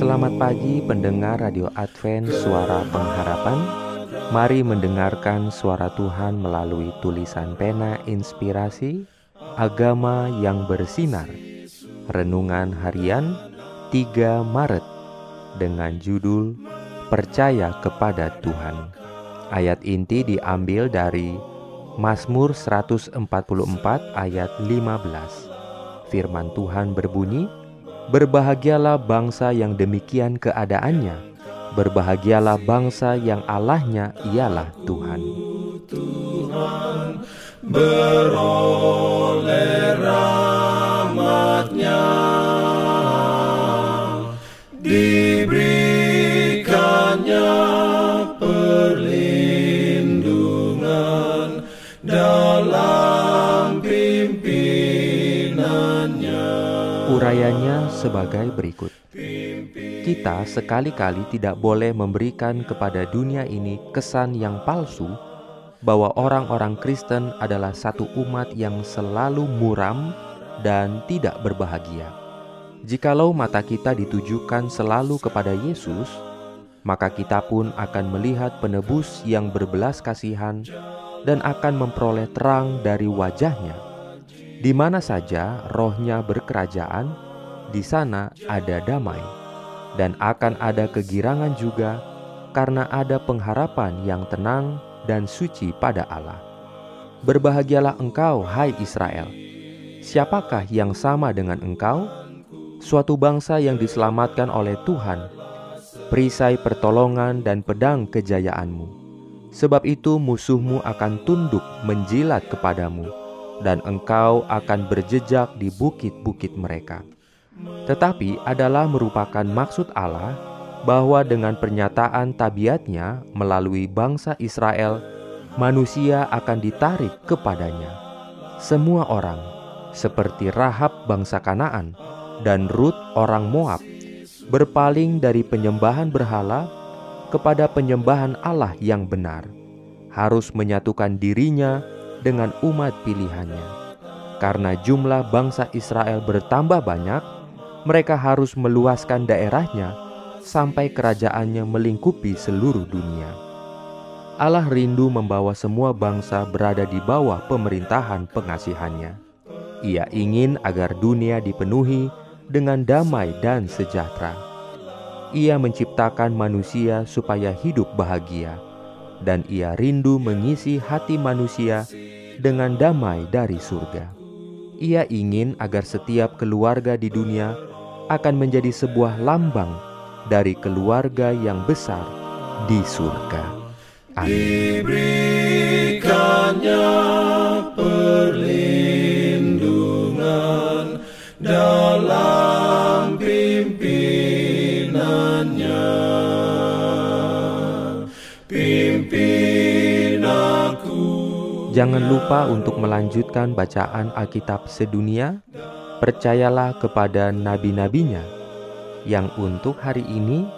Selamat pagi pendengar Radio Advent Suara Pengharapan. Mari mendengarkan suara Tuhan melalui tulisan pena inspirasi Agama yang bersinar. Renungan harian 3 Maret Dengan judul Percaya kepada Tuhan Ayat inti diambil dari Mazmur 144 ayat 15 Firman Tuhan berbunyi Berbahagialah bangsa yang demikian keadaannya Berbahagialah bangsa yang Allahnya ialah Tuhan. Tuhan beroleh rahmatnya diberikannya perlindungan dalam pimpinannya urayanya sebagai berikut kita sekali-kali tidak boleh memberikan kepada dunia ini kesan yang palsu bahwa orang-orang Kristen adalah satu umat yang selalu muram dan tidak berbahagia. Jikalau mata kita ditujukan selalu kepada Yesus, maka kita pun akan melihat penebus yang berbelas kasihan dan akan memperoleh terang dari wajahnya. Di mana saja rohnya berkerajaan, di sana ada damai dan akan ada kegirangan juga karena ada pengharapan yang tenang dan suci pada Allah. Berbahagialah engkau, hai Israel! Siapakah yang sama dengan engkau? Suatu bangsa yang diselamatkan oleh Tuhan, perisai pertolongan dan pedang kejayaanmu. Sebab itu musuhmu akan tunduk menjilat kepadamu, dan engkau akan berjejak di bukit-bukit mereka tetapi adalah merupakan maksud Allah bahwa dengan pernyataan tabiatnya melalui bangsa Israel, manusia akan ditarik kepadanya. Semua orang, seperti Rahab bangsa Kanaan dan Rut orang Moab, berpaling dari penyembahan berhala kepada penyembahan Allah yang benar, harus menyatukan dirinya dengan umat pilihannya. Karena jumlah bangsa Israel bertambah banyak, mereka harus meluaskan daerahnya sampai kerajaannya melingkupi seluruh dunia. Allah rindu membawa semua bangsa berada di bawah pemerintahan pengasihannya. Ia ingin agar dunia dipenuhi dengan damai dan sejahtera. Ia menciptakan manusia supaya hidup bahagia, dan ia rindu mengisi hati manusia dengan damai dari surga. Ia ingin agar setiap keluarga di dunia akan menjadi sebuah lambang dari keluarga yang besar di surga. Perlindungan Jangan lupa untuk melanjutkan bacaan Alkitab sedunia. Percayalah kepada nabi-nabinya yang untuk hari ini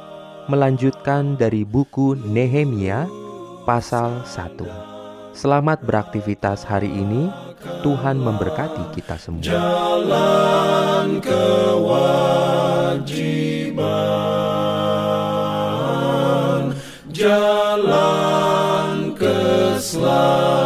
melanjutkan dari buku Nehemia pasal 1. Selamat beraktivitas hari ini. Tuhan memberkati kita semua. Jalan kewajiban, jalan keselamatan.